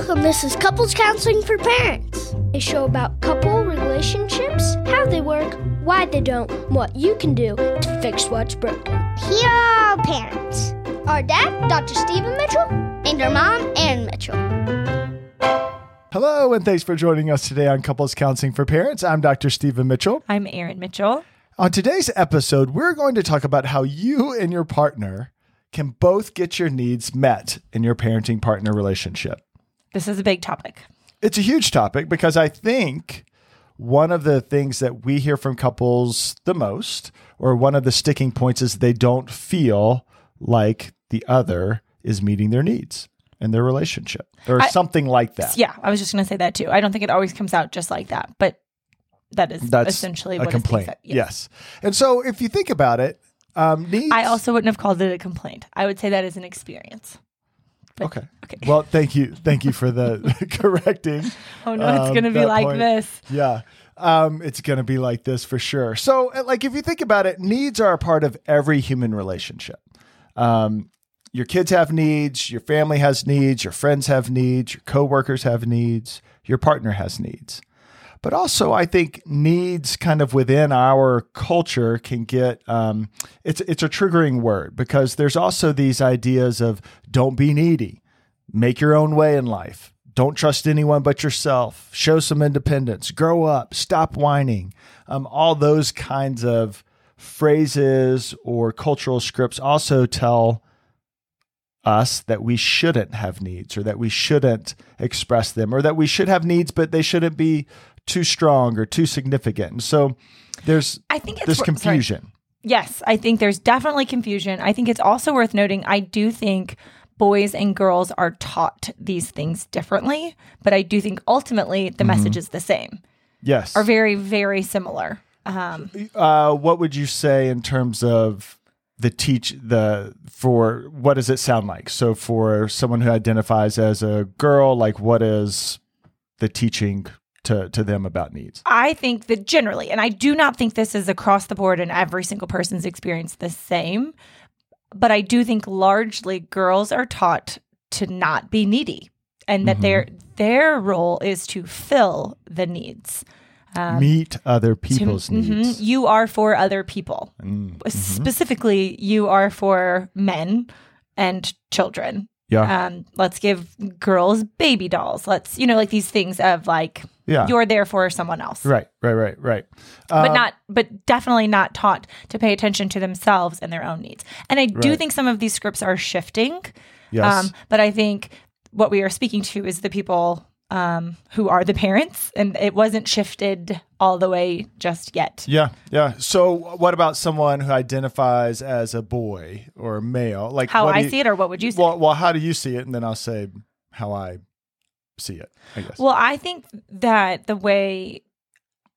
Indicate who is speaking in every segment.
Speaker 1: Welcome. This is Couples Counseling for Parents, a show about couple relationships, how they work, why they don't, what you can do to fix what's broken.
Speaker 2: Here are our parents our dad, Dr. Stephen Mitchell, and our mom, Erin Mitchell.
Speaker 3: Hello, and thanks for joining us today on Couples Counseling for Parents. I'm Dr. Stephen Mitchell.
Speaker 4: I'm Erin Mitchell.
Speaker 3: On today's episode, we're going to talk about how you and your partner can both get your needs met in your parenting partner relationship.
Speaker 4: This is a big topic.
Speaker 3: It's a huge topic because I think one of the things that we hear from couples the most, or one of the sticking points, is they don't feel like the other is meeting their needs in their relationship or
Speaker 4: I-
Speaker 3: something like that.
Speaker 4: Yeah, I was just going to say that too. I don't think it always comes out just like that, but that is
Speaker 3: That's
Speaker 4: essentially
Speaker 3: a
Speaker 4: what
Speaker 3: complaint.
Speaker 4: Is being.
Speaker 3: Yes. And so if you think about it, um, needs.
Speaker 4: I also wouldn't have called it a complaint. I would say that is an experience. But-
Speaker 3: Okay.
Speaker 4: Okay.
Speaker 3: Well, thank you. Thank you for the correcting.
Speaker 4: oh no, it's
Speaker 3: um,
Speaker 4: going to be like
Speaker 3: point.
Speaker 4: this.
Speaker 3: Yeah. Um, it's going to be like this for sure. So, uh, like, if you think about it, needs are a part of every human relationship. Um, your kids have needs, your family has needs, your friends have needs, your coworkers have needs, your partner has needs. But also, I think needs kind of within our culture can get um, it's it's a triggering word because there's also these ideas of don't be needy, make your own way in life, don't trust anyone but yourself, show some independence, grow up, stop whining. Um, all those kinds of phrases or cultural scripts also tell us that we shouldn't have needs or that we shouldn't express them or that we should have needs but they shouldn't be too strong or too significant. And so there's
Speaker 4: I think
Speaker 3: this
Speaker 4: wor- sorry.
Speaker 3: confusion.
Speaker 4: Yes, I think there's definitely confusion. I think it's also worth noting I do think boys and girls are taught these things differently, but I do think ultimately the message is the same.
Speaker 3: Yes.
Speaker 4: Are very very similar. Um
Speaker 3: uh, what would you say in terms of the teach the for what does it sound like? So for someone who identifies as a girl, like what is the teaching to to them about needs?
Speaker 4: I think that generally, and I do not think this is across the board and every single person's experience the same, but I do think largely girls are taught to not be needy and that their their role is to fill the needs.
Speaker 3: Meet other
Speaker 4: To-
Speaker 3: people's
Speaker 4: mhm,
Speaker 3: needs.
Speaker 4: You are for other people.
Speaker 3: Mm, mhm.
Speaker 4: Specifically, you are for men and children.
Speaker 3: Yeah.
Speaker 4: Um, let's give girls baby dolls. Let's, you know, like these things of like,
Speaker 3: Yeah.
Speaker 4: you're there for someone else.
Speaker 3: Right, right, right, right.
Speaker 4: but
Speaker 3: Um,
Speaker 4: not but definitely not taught to pay attention to themselves and their own needs and i do
Speaker 3: Right.
Speaker 4: think some of these scripts are shifting um,
Speaker 3: Yes.
Speaker 4: but i think what we are speaking to is the people um, who are the parents and it wasn't shifted all the way just yet
Speaker 3: Yeah, yeah. So, what about someone who identifies as a boy or a male? Like
Speaker 4: how i
Speaker 3: you-
Speaker 4: see it or what would you say
Speaker 3: Well, well, how do you see it? And then I'll say how I see it. I guess.
Speaker 4: Well, I think that the way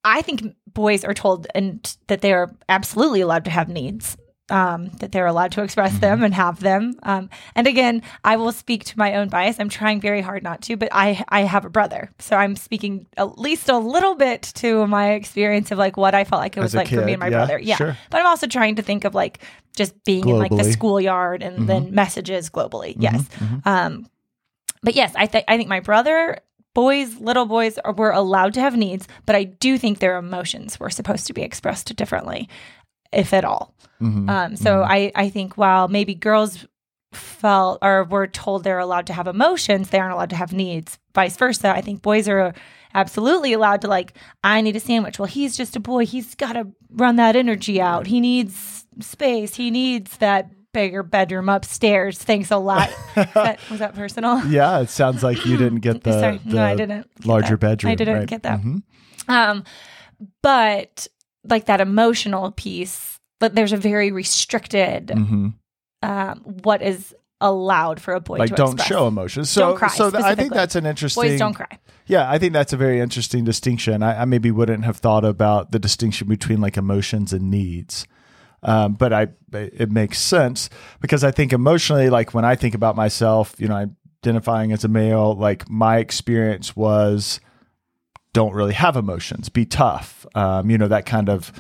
Speaker 4: I think boys are told and that they are absolutely allowed to have needs. Um, that they're allowed to express them and have them. Um, and again, I will speak to my own bias. I'm trying very hard not to, but I I have a brother, so I'm speaking at least a little bit to my experience of like what I felt like it was like for me and my
Speaker 3: yeah,
Speaker 4: brother. Yeah,
Speaker 3: sure.
Speaker 4: but I'm also trying to think of like just being in like the
Speaker 3: Globally. Mm-hmm.
Speaker 4: schoolyard and then messages globally. Yes. Um, but yes, I think I think my brother, boys, little boys, are, were allowed to have needs, but I do think their emotions were supposed to be expressed differently, if at all.
Speaker 3: Mhm.
Speaker 4: Um, so I I think while maybe girls felt or were told they're allowed to have emotions, they aren't allowed to have needs. Vice versa, I think boys are absolutely allowed to like I need a sandwich. Well, he's just a boy. He's got to run that energy out. He needs space. He needs that bigger bedroom upstairs. Thanks a lot. that, was that personal?
Speaker 3: yeah, it sounds like you didn't get the,
Speaker 4: Sorry,
Speaker 3: the
Speaker 4: no, I didn't.
Speaker 3: larger bedroom.
Speaker 4: I didn't
Speaker 3: right?
Speaker 4: get that.
Speaker 3: Mhm.
Speaker 4: Um, but like that emotional piece, but there's a very restricted
Speaker 3: Mhm.
Speaker 4: um, what is allowed for a boy
Speaker 3: Like
Speaker 4: to
Speaker 3: don't
Speaker 4: express.
Speaker 3: show emotions. So,
Speaker 4: Don't cry,
Speaker 3: so th- I think that's an interesting.
Speaker 4: Boys don't cry.
Speaker 3: Yeah, I think that's a very interesting distinction. I, I maybe wouldn't have thought about the distinction between like emotions and needs. Um, but I, it makes sense because I think emotionally, like when I think about myself, you know, identifying as a male, like my experience was don't really have emotions, be tough, um, you know, that kind of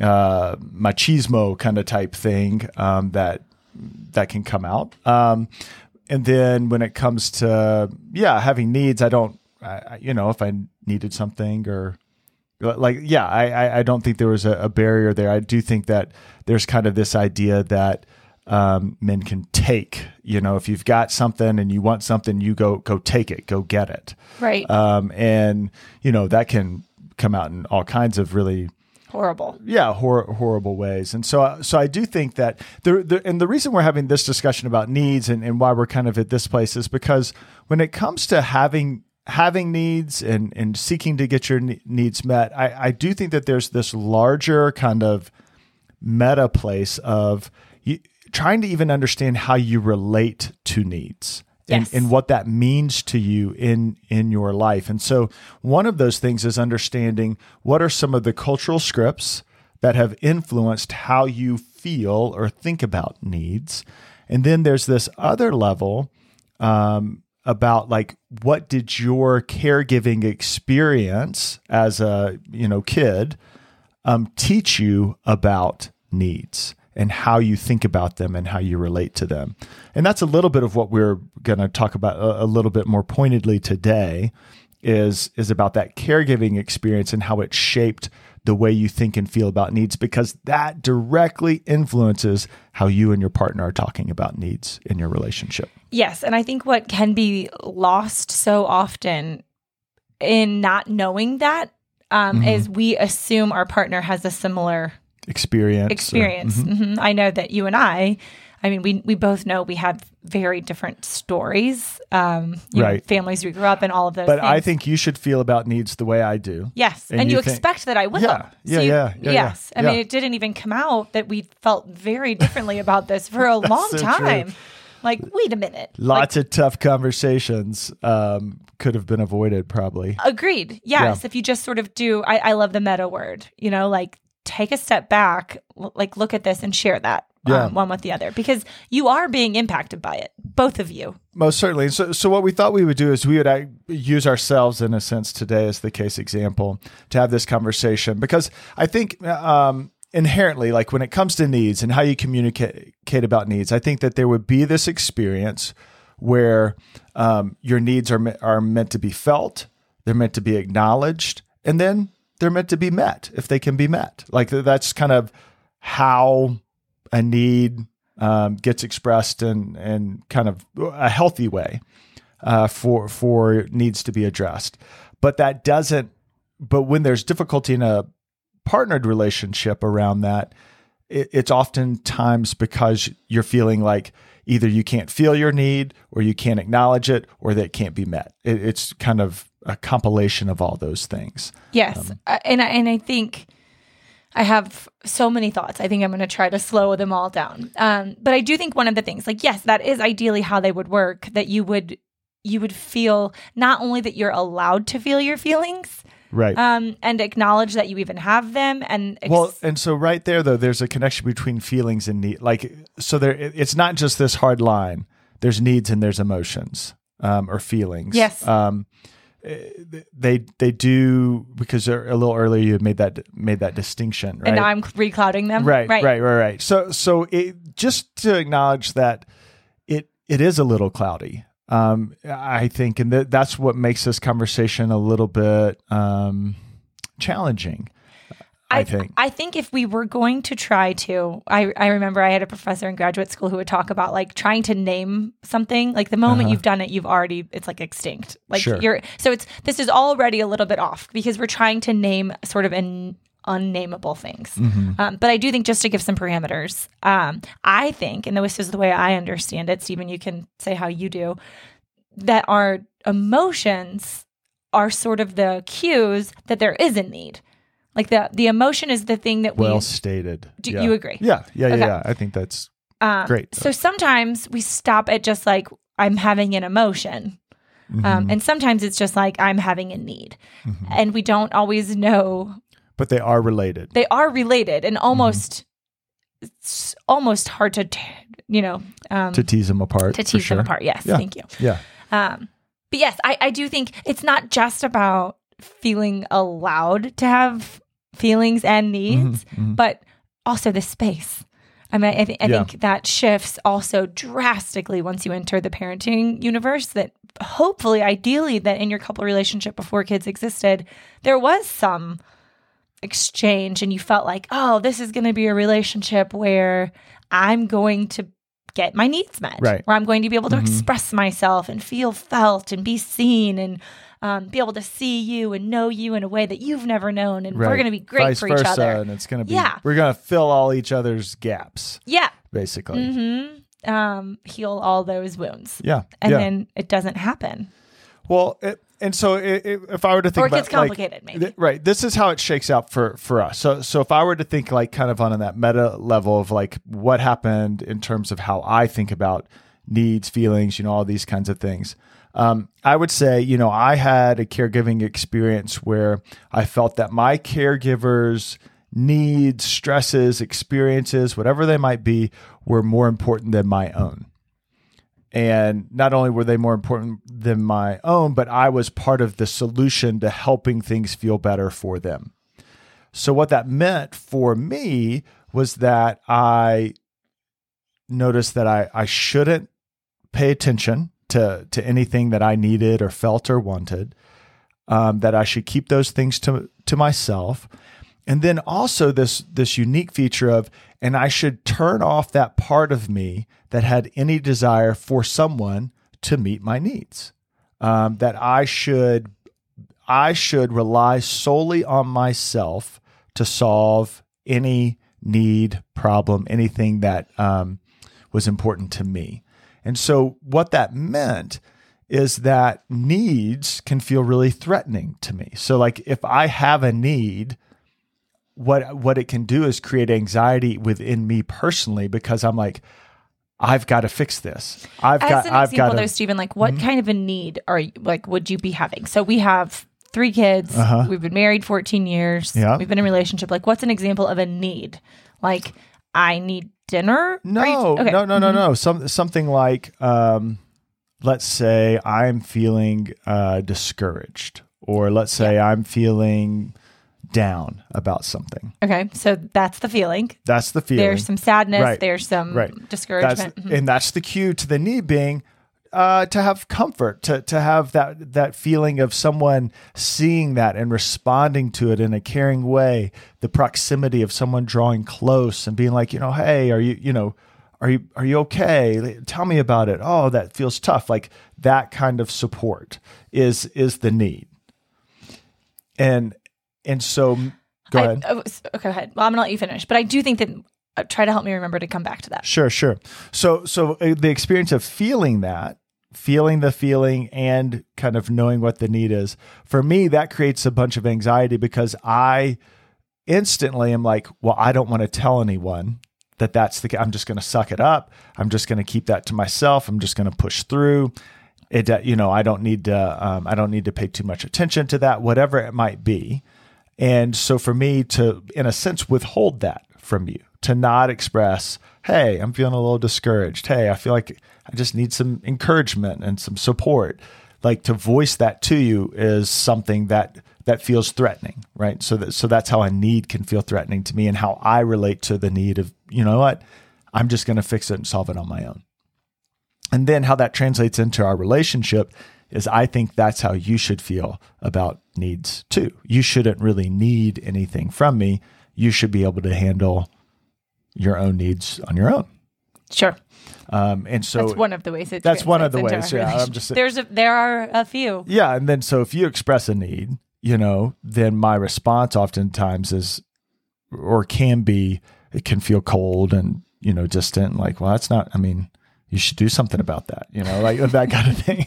Speaker 3: uh, machismo kind of type thing um, that that can come out. Um, and then when it comes to yeah having needs, I don't I, you know if I needed something or like yeah I I, I don't think there was a, a barrier there. I do think that there's kind of this idea that um, men can take. You know, if you've got something and you want something, you go go take it, go get it.
Speaker 4: Right.
Speaker 3: Um, and you know that can come out in all kinds of really
Speaker 4: Horrible.
Speaker 3: yeah hor- horrible ways and so so i do think that the, the and the reason we're having this discussion about needs and, and why we're kind of at this place is because when it comes to having having needs and and seeking to get your needs met i i do think that there's this larger kind of meta place of you, trying to even understand how you relate to needs and,
Speaker 4: Yes.
Speaker 3: and what that means to you in in your life. And so one of those things is understanding what are some of the cultural scripts that have influenced how you feel or think about needs. And then there's this other level um, about like what did your caregiving experience as a you know kid um, teach you about needs and how you think about them and how you relate to them. And that's a little bit of what we're going to talk about a, a little bit more pointedly today is is about that caregiving experience and how it shaped the way you think and feel about needs because that directly influences how you and your partner are talking about needs in your relationship.
Speaker 4: Yes, and I think what can be lost so often in not knowing that um,
Speaker 3: Mm-hmm.
Speaker 4: is we assume our partner has a similar
Speaker 3: Experience. or-
Speaker 4: experience.
Speaker 3: Mhm.
Speaker 4: Mhm. I know that you and I, I mean, we we both know we have very different stories, um, you know,
Speaker 3: Right.
Speaker 4: families we grew up in, all of those.
Speaker 3: But I think you should feel about needs the way I do.
Speaker 4: Yes, and,
Speaker 3: And
Speaker 4: you,
Speaker 3: you think-
Speaker 4: expect that I will.
Speaker 3: Yeah, yeah,
Speaker 4: you-
Speaker 3: yeah, yeah,
Speaker 4: yes.
Speaker 3: yeah,
Speaker 4: I mean, it didn't even come out that we felt very differently about this for a long
Speaker 3: so true.
Speaker 4: Like, wait a minute.
Speaker 3: Lots of tough conversations um, could have been avoided, probably.
Speaker 4: Agreed. Yes. If you just sort of do, I, I love the meta word, you know, like take a step back, l- like look at this and share that
Speaker 3: Yeah.
Speaker 4: um, one with the other because you are being impacted by it, both of you.
Speaker 3: Most certainly. So, so what we thought we would do is we would uh, use ourselves, in a sense, today as the case example to have this conversation because I think um, inherently, like when it comes to needs and how you communicate about needs, I think that there would be this experience where um, your needs are are meant to be felt, they're meant to be acknowledged, and then they're meant to be met if they can be met. Like that's kind of how a need um, gets expressed in in kind of a healthy way uh, for for needs to be addressed. But that doesn't. But when there's difficulty in a partnered relationship around that, it, it's oftentimes because you're feeling like either you can't feel your need or you can't acknowledge it or that it can't be met. It, it's kind of a compilation of all those things.
Speaker 4: Yes. Uh, and, I, and I think I have so many thoughts. I think I'm going to try to slow them all down. Um, but I do think one of the things, like, yes, that is ideally how they would work, that you would you would feel not only that you're allowed to feel your feelings
Speaker 3: Right.
Speaker 4: um, and acknowledge that you even have them and ex-
Speaker 3: Well, and so right there though, there's a connection between feelings and need. Like, so there, it's not just this hard line. There's needs and there's emotions um, or feelings.
Speaker 4: Yes.
Speaker 3: Um, they they do because they're- a little earlier you had made that made that distinction, right?
Speaker 4: and now I'm reclouding them.
Speaker 3: right,
Speaker 4: right,
Speaker 3: right, right, right. So so it just to acknowledge that it it is a little cloudy. Um, I think, and that that's what makes this conversation a little bit um, challenging. I, think.
Speaker 4: I think if we were going to try to, I, I remember I had a professor in graduate school who would talk about like trying to name something. Like the moment
Speaker 3: Uh-huh.
Speaker 4: you've done it, you've already it's like extinct. Like
Speaker 3: Sure.
Speaker 4: you're so it's this is already a little bit off because we're trying to name sort of an unnameable things.
Speaker 3: Mm-hmm.
Speaker 4: Um, but I do think just to give some parameters, um, I think, and this is the way I understand it, Stephen, you can say how you do, that our emotions are sort of the cues that there is a need. Like the the emotion is the thing that we
Speaker 3: well
Speaker 4: we
Speaker 3: stated.
Speaker 4: do
Speaker 3: yeah.
Speaker 4: you agree?
Speaker 3: Yeah, yeah, yeah,
Speaker 4: Okay.
Speaker 3: yeah. I think that's
Speaker 4: Um,
Speaker 3: Great.
Speaker 4: So sometimes we stop at just like I'm having an emotion,
Speaker 3: Mm-hmm.
Speaker 4: um, and sometimes it's just like I'm having a need,
Speaker 3: Mm-hmm.
Speaker 4: and we don't always know
Speaker 3: but they are related.
Speaker 4: they are related and
Speaker 3: Mm-hmm.
Speaker 4: almost it's almost hard to you know um,
Speaker 3: to tease them apart.
Speaker 4: to tease
Speaker 3: sure.
Speaker 4: them apart. Yes,
Speaker 3: Yeah.
Speaker 4: thank you.
Speaker 3: Yeah.
Speaker 4: Um, but yes, I, I do think it's not just about feeling allowed to have feelings and needs,
Speaker 3: Mhm, mhm.
Speaker 4: but also the space. I mean, I, th- I
Speaker 3: Yeah.
Speaker 4: think that shifts also drastically once you enter the parenting universe. That hopefully, ideally, that in your couple relationship before kids existed, there was some exchange and you felt like, oh, this is going to be a relationship where I'm going to get my needs met,
Speaker 3: Right.
Speaker 4: where I'm going to be able to
Speaker 3: Mhm.
Speaker 4: express myself and feel felt and be seen and um, be able to see you and know you in a way that you've never known. And we're going to be great
Speaker 3: Vice
Speaker 4: for
Speaker 3: versa,
Speaker 4: each other.
Speaker 3: and it's going to be
Speaker 4: Yeah.
Speaker 3: we're going to fill all each other's gaps,
Speaker 4: Yeah.
Speaker 3: basically.
Speaker 4: hmm Um, heal all those wounds.
Speaker 3: Yeah,
Speaker 4: And
Speaker 3: yeah.
Speaker 4: then it doesn't happen.
Speaker 3: Well, it, and so i i if I were to think
Speaker 4: Or it
Speaker 3: about
Speaker 4: gets complicated,
Speaker 3: like,
Speaker 4: maybe.
Speaker 3: th- right, this is how it shakes out for for us. So so if I were to think like kind of on that meta level of like what happened in terms of how I think about needs, feelings, you know, all these kinds of things. Um, I would say, you know, I had a caregiving experience where I felt that my caregivers' needs, stresses, experiences, whatever they might be, were more important than my own. And not only were they more important than my own, but I was part of the solution to helping things feel better for them. So, what that meant for me was that I noticed that I, I shouldn't pay attention to, to anything that I needed or felt or wanted, um, that I should keep those things to, to myself. And then also this this unique feature of, and I should turn off that part of me that had any desire for someone to meet my needs. Um, that I should I should rely solely on myself to solve any need, problem, anything that um, was important to me. And so, what that meant is that needs can feel really threatening to me. So, like if I have a need, what what it can do is create anxiety within me personally because I'm like, I've got to fix this. I've
Speaker 4: As
Speaker 3: got.
Speaker 4: an
Speaker 3: I've got
Speaker 4: example,
Speaker 3: to.
Speaker 4: though, Stephen, like what kind of a need are you, like would you be having? So we have three kids.
Speaker 3: Uh-huh.
Speaker 4: We've been married 14 years.
Speaker 3: Yeah.
Speaker 4: We've been in a relationship. Like, what's an example of a need? Like, I need dinner.
Speaker 3: No,
Speaker 4: you- okay.
Speaker 3: no, no, no,
Speaker 4: Mhm.
Speaker 3: no. Some something like, um, let's say I'm feeling uh, discouraged, or let's say I'm feeling down about something.
Speaker 4: Okay, so that's the feeling.
Speaker 3: That's the feeling.
Speaker 4: There's some sadness.
Speaker 3: Right.
Speaker 4: There's some
Speaker 3: Right. That's,
Speaker 4: discouragement. Mhm.
Speaker 3: and that's the cue to the need being uh, to have comfort, to to have that that feeling of someone seeing that and responding to it in a caring way. The proximity of someone drawing close and being like, you know, hey, are you, you know, are you are you okay? Tell me about it. Oh, that feels tough. Like that kind of support is is the need. And and so go
Speaker 4: I-
Speaker 3: ahead.
Speaker 4: oh, okay, go ahead. Well, I'm gonna let you finish, but I do think that uh, try to help me remember to come back to that.
Speaker 3: Sure, sure. So, so uh, the experience of feeling that, feeling the feeling, and kind of knowing what the need is, for me, that creates a bunch of anxiety because I instantly am like, well, I don't want to tell anyone that that's the. I'm just going to suck it up. I'm just going to keep that to myself. I'm just going to push through. It, uh, you know, I don't need to. Um, I don't need to pay too much attention to that, whatever it might be. And so for me to, in a sense, withhold that from you, to not express, hey, I'm feeling a little discouraged. Hey, I feel like I just need some encouragement and some support. Like to voice that to you is something that that feels threatening, right? So that so that's how a need can feel threatening to me and how I relate to the need of, you know what? I'm just going to fix it and solve it on my own. And then how that translates into our relationship is I think that's how you should feel about needs too. You shouldn't really need anything from me. You should be able to handle your own needs on your own.
Speaker 4: Sure,
Speaker 3: Um, and so
Speaker 4: that's one of the ways. It
Speaker 3: that's one of the ways, yeah, I'm just-
Speaker 4: There's a, there are a few.
Speaker 3: yeah, and then so if you express a need, you know, then my response oftentimes is or can be it can feel cold and you know distant like well that's not i mean you should do something about that you know like that kind of thing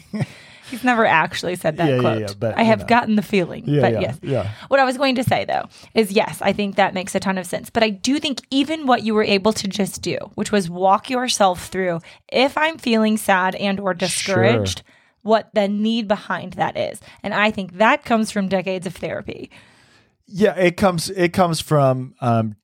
Speaker 4: He's never actually said that
Speaker 3: Yeah, yeah,
Speaker 4: quote.
Speaker 3: yeah, but,
Speaker 4: I have
Speaker 3: know.
Speaker 4: gotten the feeling.
Speaker 3: yeah
Speaker 4: but
Speaker 3: yeah
Speaker 4: yes.
Speaker 3: yeah
Speaker 4: What I was going to say though is yes, I think that makes a ton of sense. But I do think even what you were able to just do, which was walk yourself through if I'm feeling sad and or discouraged, what the need behind that is. And I think that comes from decades of therapy.
Speaker 3: Yeah, it comes it comes from um,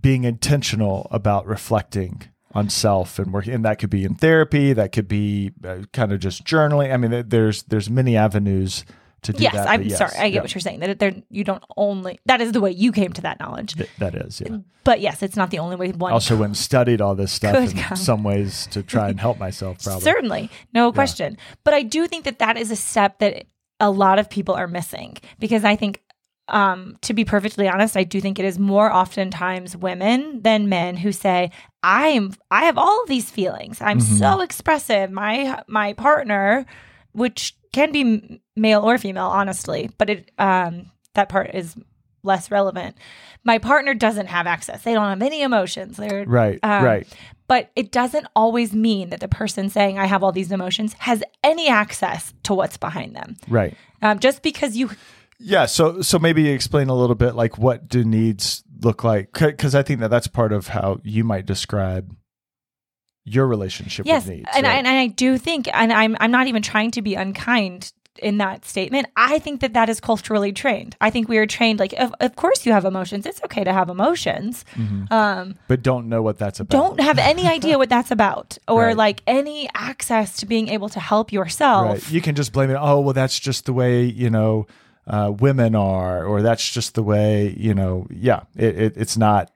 Speaker 3: being intentional about reflecting on self and working, and that could be in therapy, that could be uh, kind of just journaling. I mean, there's there's many avenues to do that.
Speaker 4: yes,
Speaker 3: that.
Speaker 4: I'm
Speaker 3: yes,
Speaker 4: sorry. I get
Speaker 3: yeah,
Speaker 4: what you're saying. That they're, you don't only that is the way you came to that knowledge.
Speaker 3: th- that is, yeah.
Speaker 4: But yes, it's not the only way one
Speaker 3: Also, went and studied all this stuff in
Speaker 4: God.
Speaker 3: some ways to try and help myself. Probably.
Speaker 4: Certainly, no question. But I do think that that is a step that a lot of people are missing because I think, um, to be perfectly honest, I do think it is more oftentimes women than men who say, "I'm I have all of these feelings. I'm
Speaker 3: Mm-hmm.
Speaker 4: so expressive. My my partner, which can be male or female, honestly, but it um that part is less relevant. My partner doesn't have access. They don't have any emotions. They're
Speaker 3: Right,
Speaker 4: um,
Speaker 3: right.
Speaker 4: but it doesn't always mean that the person saying I have all these emotions has any access to what's behind them.
Speaker 3: Right.
Speaker 4: Um, just because you,
Speaker 3: Yeah. So, so maybe explain a little bit like what do needs look like? Because I think that that's part of how you might describe your relationship
Speaker 4: yes,
Speaker 3: with needs.
Speaker 4: and, I, and I do think, and I'm I'm not even trying to be unkind in that statement. I think that that is culturally trained. I think we are trained like, of, of course you have emotions. It's okay to have emotions.
Speaker 3: Mm-hmm.
Speaker 4: Um,
Speaker 3: but don't know what that's about.
Speaker 4: don't have any idea what that's about, or
Speaker 3: Right.
Speaker 4: like any access to being able to help yourself.
Speaker 3: Right. You can just blame it. Oh, well, that's just the way you know uh, women are, or that's just the way you know. Yeah, it, it, it's not.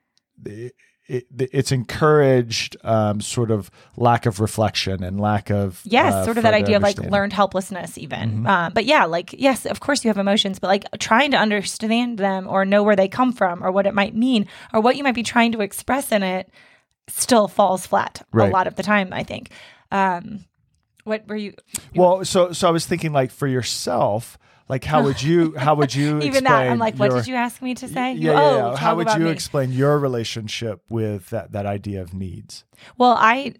Speaker 3: It, it, it's encouraged um, sort of lack of reflection and lack of
Speaker 4: Yes,
Speaker 3: uh,
Speaker 4: sort of that idea of like learned helplessness, even.
Speaker 3: Mm-hmm.
Speaker 4: Uh, but yeah, like, yes, of course you have emotions, but like trying to understand them or know where they come from or what it might mean or what you might be trying to express in it still falls flat
Speaker 3: Right.
Speaker 4: a lot of the time, I think. Um, what were you?
Speaker 3: Well, so so I was thinking like for yourself, like how would you how would you
Speaker 4: even that, I'm like, what
Speaker 3: your-
Speaker 4: did you ask me to say?
Speaker 3: Yeah, yeah,
Speaker 4: oh,
Speaker 3: yeah. How would you
Speaker 4: me.
Speaker 3: explain your relationship with that that idea of needs?
Speaker 4: Well, I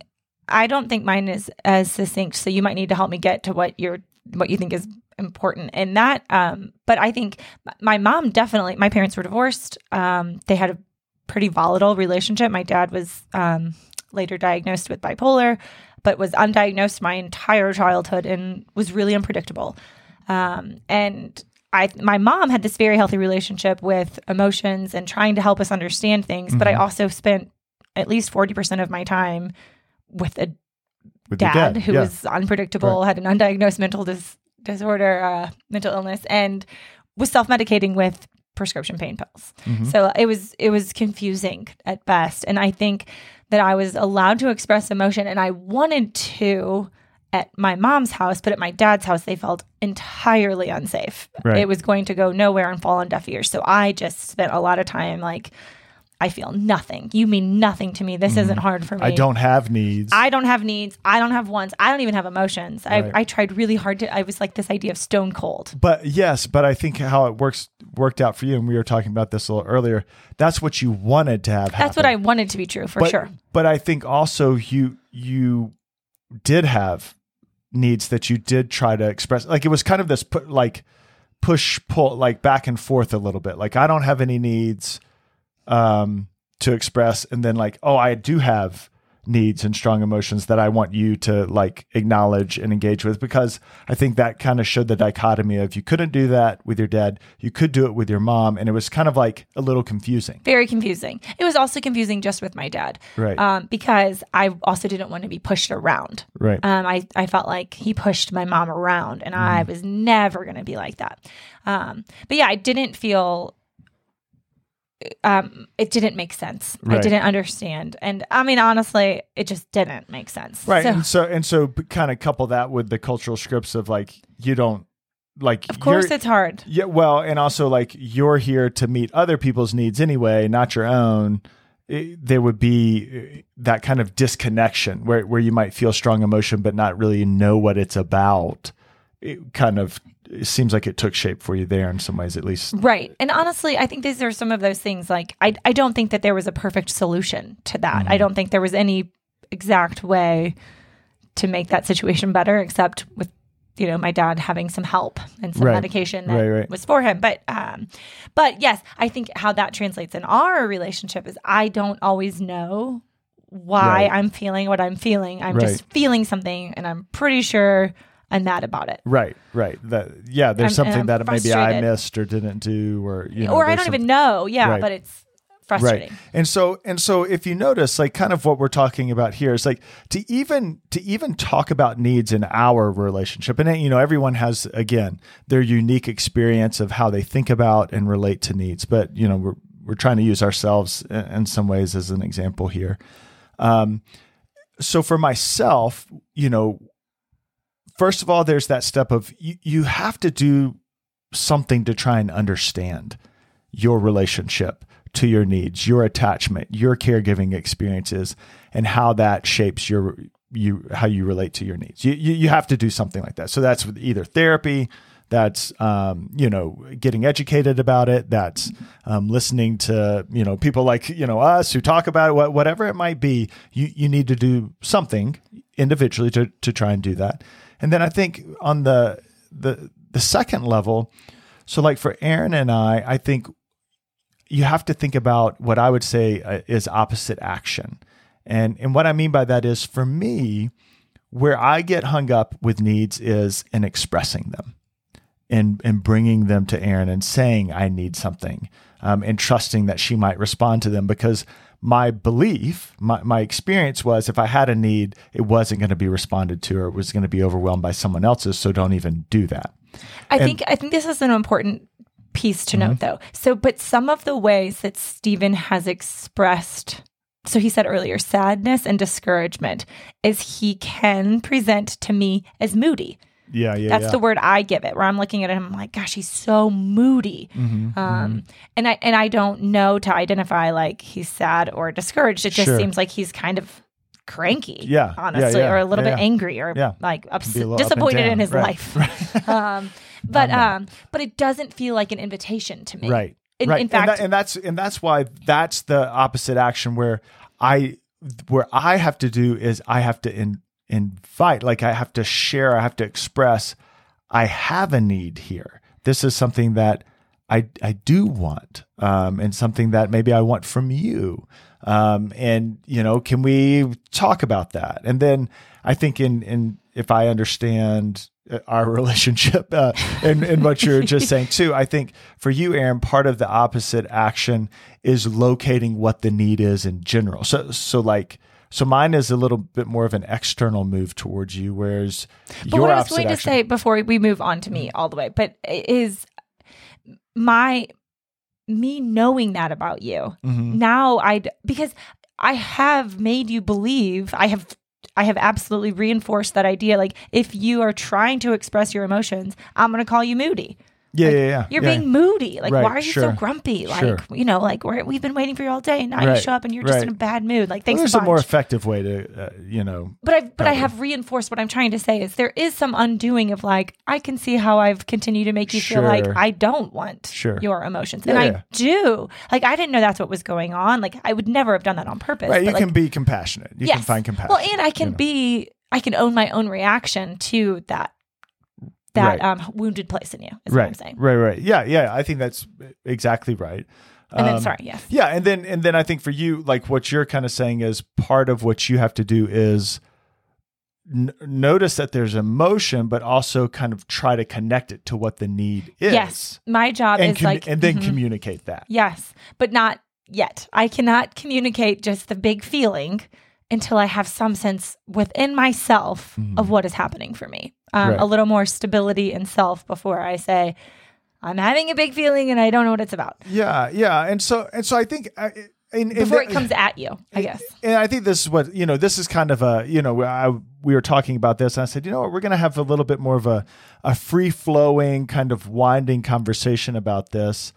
Speaker 4: I don't think mine is as succinct, so you might need to help me get to what you're what you think is important in that. Um, but I think my mom definitely. My parents were divorced. Um, they had a pretty volatile relationship. My dad was um, later diagnosed with bipolar, but was undiagnosed my entire childhood and was really unpredictable. Um, and I, my mom had this very healthy relationship with emotions and trying to help us understand things. But I also spent at least 40% of my time with a
Speaker 3: With your
Speaker 4: dad, who
Speaker 3: yeah.
Speaker 4: was unpredictable, had an undiagnosed mental dis- disorder, uh, mental illness, and was self medicating with prescription pain pills.
Speaker 3: Mm-hmm.
Speaker 4: So it was it was confusing at best, and I think that I was allowed to express emotion, and I wanted to at my mom's house, but at my dad's house, they felt entirely unsafe.
Speaker 3: Right.
Speaker 4: It was going to go nowhere and fall on deaf ears. So I just spent a lot of time like. I feel nothing. You mean nothing to me. This mm-hmm. isn't hard for me.
Speaker 3: I don't have needs.
Speaker 4: I don't have needs. I don't have wants. I don't even have emotions.
Speaker 3: Right.
Speaker 4: I, I tried really hard to. I was like this idea of stone cold.
Speaker 3: but yes, but I think how it works worked out for you, and we were talking about this a little earlier. That's what you wanted to have.
Speaker 4: That's what I wanted to be true for
Speaker 3: but,
Speaker 4: sure.
Speaker 3: But I think also you you did have needs that you did try to express. Like it was kind of this put like push pull, like back and forth a little bit. Like I don't have any needs um, to express, and then like oh, I do have needs and strong emotions that I want you to like acknowledge and engage with because I think that kind of showed the dichotomy of you couldn't do that with your dad, you could do it with your mom, and it was kind of like a little confusing.
Speaker 4: Very confusing. It was also confusing just with my dad,
Speaker 3: Right.
Speaker 4: um, because I also didn't want to be pushed around.
Speaker 3: Right.
Speaker 4: Um, I, I felt like he pushed my mom around, and I
Speaker 3: Mm-hmm.
Speaker 4: was never going to be like that. Um, but yeah, I didn't feel. Um, it didn't make sense. I didn't understand, and I mean, honestly, it just didn't make sense.
Speaker 3: Right.
Speaker 4: So,
Speaker 3: and so and so kind of couple that with the cultural scripts of like you don't like
Speaker 4: of course, it's hard.
Speaker 3: yeah well and also like you're here to meet other people's needs anyway not your own it- there would be uh, that kind of disconnection where where you might feel strong emotion but not really know what it's about it kind of it seems like it took shape for you there in some ways at least
Speaker 4: Right. And honestly, I think these are some of those things like I I don't think that there was a perfect solution to that.
Speaker 3: Mm-hmm.
Speaker 4: I don't think there was any exact way to make that situation better except with you know my dad having some help and some
Speaker 3: Right.
Speaker 4: medication that
Speaker 3: Right, right.
Speaker 4: was for him but um but yes i think how that translates in our relationship is i don't always know why i'm feeling what i'm feeling i'm just feeling something and i'm pretty sure i'm mad about it
Speaker 3: right right that yeah there's
Speaker 4: I'm-
Speaker 3: something that maybe i missed or didn't do or you know
Speaker 4: or I don't even know. Yeah,
Speaker 3: Right.
Speaker 4: but it's frustrating.
Speaker 3: Right. And so and so if you notice like kind of what we're talking about here is like to even to even talk about needs in our relationship and you know everyone has again their unique experience of how they think about and relate to needs but you know we're we're trying to use ourselves in some ways as an example here. Um so for myself, you know first of all there's that step of you, you have to do something to try and understand your relationship to your needs, your attachment, your caregiving experiences, and how that shapes your you how you relate to your needs. You you, you have to do something like that. So that's either therapy, that's um, you know getting educated about it, that's um, listening to you know people like you know us who talk about it, whatever it might be. You you need to do something individually to to try and do that. And then I think on the the the second level, so like for Erin and I, I think you have to think about what I would say uh, is opposite action. And and what I mean by that is for me, where I get hung up with needs is in expressing them and and bringing them to Erin and saying I need something um, and trusting that she might respond to them because my belief, my, my experience was if I had a need, it wasn't going to be responded to or it was going to be overwhelmed by someone else's. So don't even do that.
Speaker 4: I and, think I think this is an important piece to mm-hmm. note though. So, but some of the ways that Stephen has expressed so he said earlier sadness and discouragement is he can present to me as moody
Speaker 3: yeah yeah
Speaker 4: that's
Speaker 3: yeah.
Speaker 4: the word i give it where i'm looking at him i'm like gosh he's so moody mm-hmm, um, mm-hmm. and i and i don't know to identify like he's sad or discouraged it just sure. seems like he's kind of cranky
Speaker 3: yeah
Speaker 4: honestly
Speaker 3: yeah,
Speaker 4: or a little bit angry or like ups- disappointed in his
Speaker 3: right.
Speaker 4: life um, but um, but it doesn't feel like an invitation to me.
Speaker 3: Right.
Speaker 4: In,
Speaker 3: right.
Speaker 4: in fact,
Speaker 3: and, that, and that's and that's why that's the opposite action where I where I have to do is I have to in, invite, like I have to share, I have to express, I have a need here. This is something that I I do want, um, and something that maybe I want from you. Um, and you know, can we talk about that? And then I think in in if I understand our relationship uh, and, and what you're just saying too. I think for you, Erin, part of the opposite action is locating what the need is in general. So, so like, so mine is a little bit more of an external move towards you, whereas
Speaker 4: but
Speaker 3: your
Speaker 4: what I
Speaker 3: was
Speaker 4: going
Speaker 3: action,
Speaker 4: to say before we move on to me all the way, but is my me knowing that about you
Speaker 3: mm-hmm.
Speaker 4: now I because I have made you believe I have I have absolutely reinforced that idea. Like, if you are trying to express your emotions, I'm going to call you moody.
Speaker 3: Yeah,
Speaker 4: like,
Speaker 3: yeah, yeah.
Speaker 4: You're
Speaker 3: yeah.
Speaker 4: being moody. Like,
Speaker 3: right,
Speaker 4: why are you
Speaker 3: sure.
Speaker 4: so grumpy? Like,
Speaker 3: sure.
Speaker 4: you know, like we have been waiting for you all day, and now
Speaker 3: right,
Speaker 4: you show up and you're just
Speaker 3: right.
Speaker 4: in a bad mood. Like, thanks.
Speaker 3: Well, there's
Speaker 4: a,
Speaker 3: a, more effective way to, uh, you know.
Speaker 4: But I, but I have reinforced what I'm trying to say is there is some undoing of like I can see how I've continued to make you
Speaker 3: sure.
Speaker 4: feel like I don't want
Speaker 3: sure.
Speaker 4: your emotions, and. I do. Like, I didn't know that's what was going on. Like, I would never have done that on purpose.
Speaker 3: Right, you
Speaker 4: like,
Speaker 3: can be compassionate. You
Speaker 4: yes.
Speaker 3: can find compassion.
Speaker 4: Well, and I can
Speaker 3: you know.
Speaker 4: be I can own my own reaction to that that
Speaker 3: Right.
Speaker 4: um, wounded place in you. Is
Speaker 3: right,
Speaker 4: what I'm saying.
Speaker 3: right, right. Yeah, yeah. I think that's exactly right.
Speaker 4: And then
Speaker 3: Um,
Speaker 4: sorry, yes.
Speaker 3: Yeah, and then and then I think for you, like what you're kind of saying is part of what you have to do is n- notice that there's emotion, but also kind of try to connect it to what the need is.
Speaker 4: Yes. My job
Speaker 3: and
Speaker 4: is
Speaker 3: commu-
Speaker 4: like
Speaker 3: and then
Speaker 4: mhm.
Speaker 3: communicate that.
Speaker 4: Yes, but not yet. I cannot communicate just the big feeling until I have some sense within myself of what is happening for me. Um.
Speaker 3: Right.
Speaker 4: A little more stability in self before I say, I'm having a big feeling and I don't know what it's about.
Speaker 3: Yeah, yeah, and so and so I think. uh, and, and
Speaker 4: Before
Speaker 3: that-
Speaker 4: it comes at you, I guess.
Speaker 3: And I think this is what you know. This is kind of a you know. I, we were talking about this, and I said, you know what, we're going to have a little bit more of a a free flowing kind of winding conversation about this,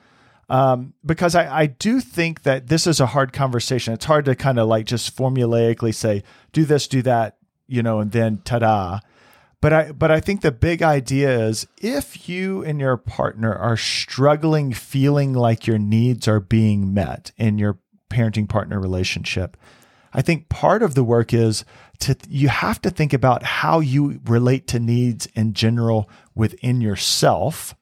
Speaker 3: um, because I I do think that this is a hard conversation. It's hard to kind of like just formulaically say do this, do that, you know, and then ta da. But I but I think the big idea is if you and your partner are struggling feeling like your needs are being met in your parenting partner relationship, I think part of the work is to you have to think about how you relate to needs in general within yourself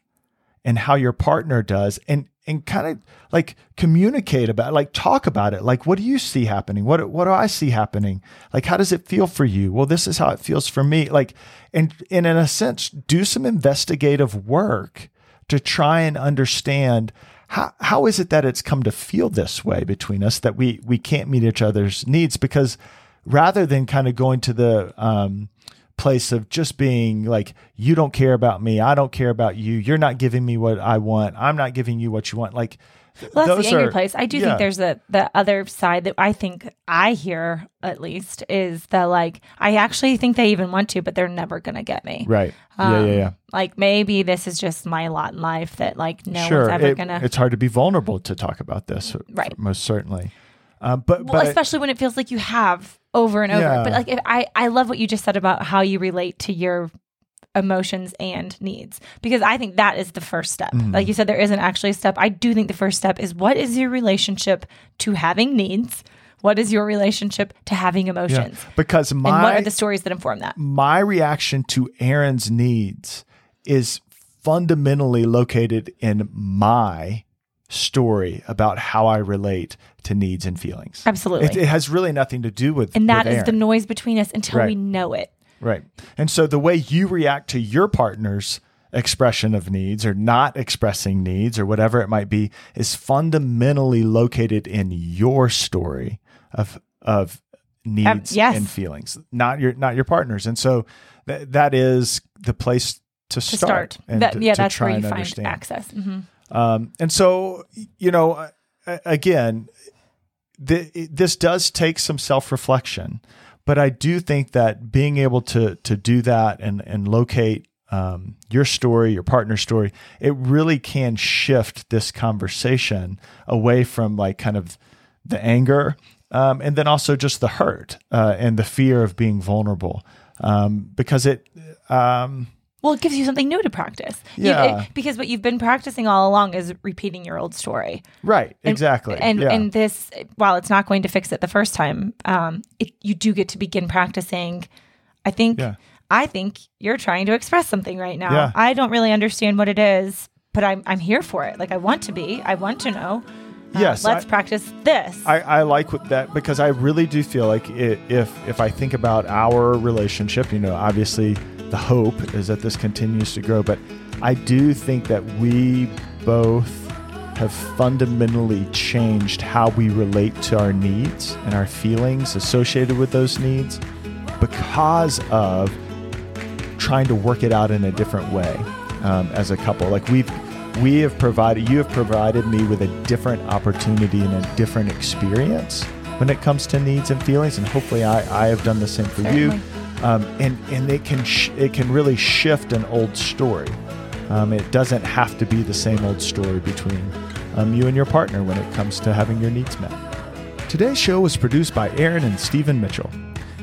Speaker 3: and how your partner does. And and kind of like communicate about like talk about it. Like what do you see happening? What what do i see happening? Like how does it feel for you? Well this is how it feels for me. Like and, and in a sense do some investigative work to try and understand how, how is it that it's come to feel this way between us that we we can't meet each other's needs? Because rather than kind of going to the um, place of just being like you don't care about me i don't care about you you're not giving me what i want i'm not giving you what you want like
Speaker 4: well, that's
Speaker 3: those
Speaker 4: the anger
Speaker 3: are-
Speaker 4: place. I do
Speaker 3: yeah.
Speaker 4: think there's a the other side that I think I hear at least is the like I actually think they even want to, but they're never gonna get me.
Speaker 3: right yeah yeah
Speaker 4: Um,
Speaker 3: yeah
Speaker 4: Like maybe this is just my lot in life that like no
Speaker 3: sure
Speaker 4: one's ever
Speaker 3: it-
Speaker 4: gonna
Speaker 3: it's hard to be vulnerable to talk about this
Speaker 4: Right.
Speaker 3: most certainly um, but
Speaker 4: well,
Speaker 3: but
Speaker 4: especially when it feels like you have over and over.
Speaker 3: Yeah.
Speaker 4: But like if I I love what you just said about how you relate to your emotions and needs because I think that is the first step.
Speaker 3: Mm-hmm.
Speaker 4: Like you said there isn't actually a step. I do think the first step is what is your relationship to having needs? What is your relationship to having
Speaker 3: yeah,
Speaker 4: emotions?
Speaker 3: because
Speaker 4: And what are the stories that inform that?
Speaker 3: my reaction to Erin's needs is fundamentally located in my story about how I relate to needs and feelings.
Speaker 4: Absolutely.
Speaker 3: It, it has really nothing to do with
Speaker 4: and that
Speaker 3: with
Speaker 4: is the noise between us until we know it.
Speaker 3: Right. And so the way you react to your partner's expression of needs or not expressing needs or whatever it might be is fundamentally located in your story of of needs
Speaker 4: yes.
Speaker 3: and feelings, not your not your partner's. And so th- that is the place to
Speaker 4: To
Speaker 3: start.
Speaker 4: start.
Speaker 3: and
Speaker 4: That,
Speaker 3: to-
Speaker 4: yeah,
Speaker 3: to
Speaker 4: that's
Speaker 3: try
Speaker 4: where you find
Speaker 3: understand.
Speaker 4: access. hmm
Speaker 3: Um, and so, you know, again, th- this does take some self reflection, but I do think that being able to to do that and and locate um, your story, your partner's story, it really can shift this conversation away from like kind of the anger. Um, and then also just the hurt uh, and the fear of being vulnerable, um, because it, um,
Speaker 4: Well, it gives you something new to practice. You-
Speaker 3: Yeah.
Speaker 4: it- because what you've been practicing all along is repeating your old story.
Speaker 3: right,
Speaker 4: And-
Speaker 3: exactly,
Speaker 4: And
Speaker 3: yeah.
Speaker 4: and this, while it's not going to fix it the first time, um, it, you do get to begin practicing. I think.
Speaker 3: Yeah.
Speaker 4: I think you're trying to express something right now.
Speaker 3: Yeah.
Speaker 4: I don't really understand what it is, but I'm I'm here for it. Like I want to be. I want to know. Uh,
Speaker 3: Yes,
Speaker 4: Let's
Speaker 3: I-
Speaker 4: practice this.
Speaker 3: I, I like that because I really do feel like i if if I think about our relationship, you know, obviously the hope is that this continues to grow, but I do think that we both have fundamentally changed how we relate to our needs and our feelings associated with those needs because of trying to work it out in a different way um, as a couple. Like we've we have provided you have provided me with a different opportunity and a different experience when it comes to needs and feelings, and hopefully I, I have done the same for
Speaker 4: Certainly.
Speaker 3: you. Um, and and it can sh- it can really shift an old story. Um, it doesn't have to be the same old story between um, you and your partner when it comes to having your needs met. Today's show was produced by Erin and Stephen Mitchell.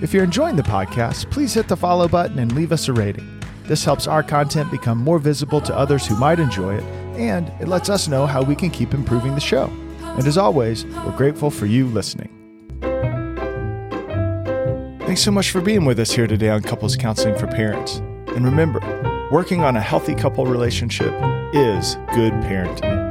Speaker 3: If you're enjoying the podcast, please hit the follow button and leave us a rating. This helps our content become more visible to others who might enjoy it, and it lets us know how we can keep improving the show. And as always, we're grateful for you listening. Thanks so much for being with us here today on Couples Counseling for Parents. And remember, working on a healthy couple relationship is good parenting.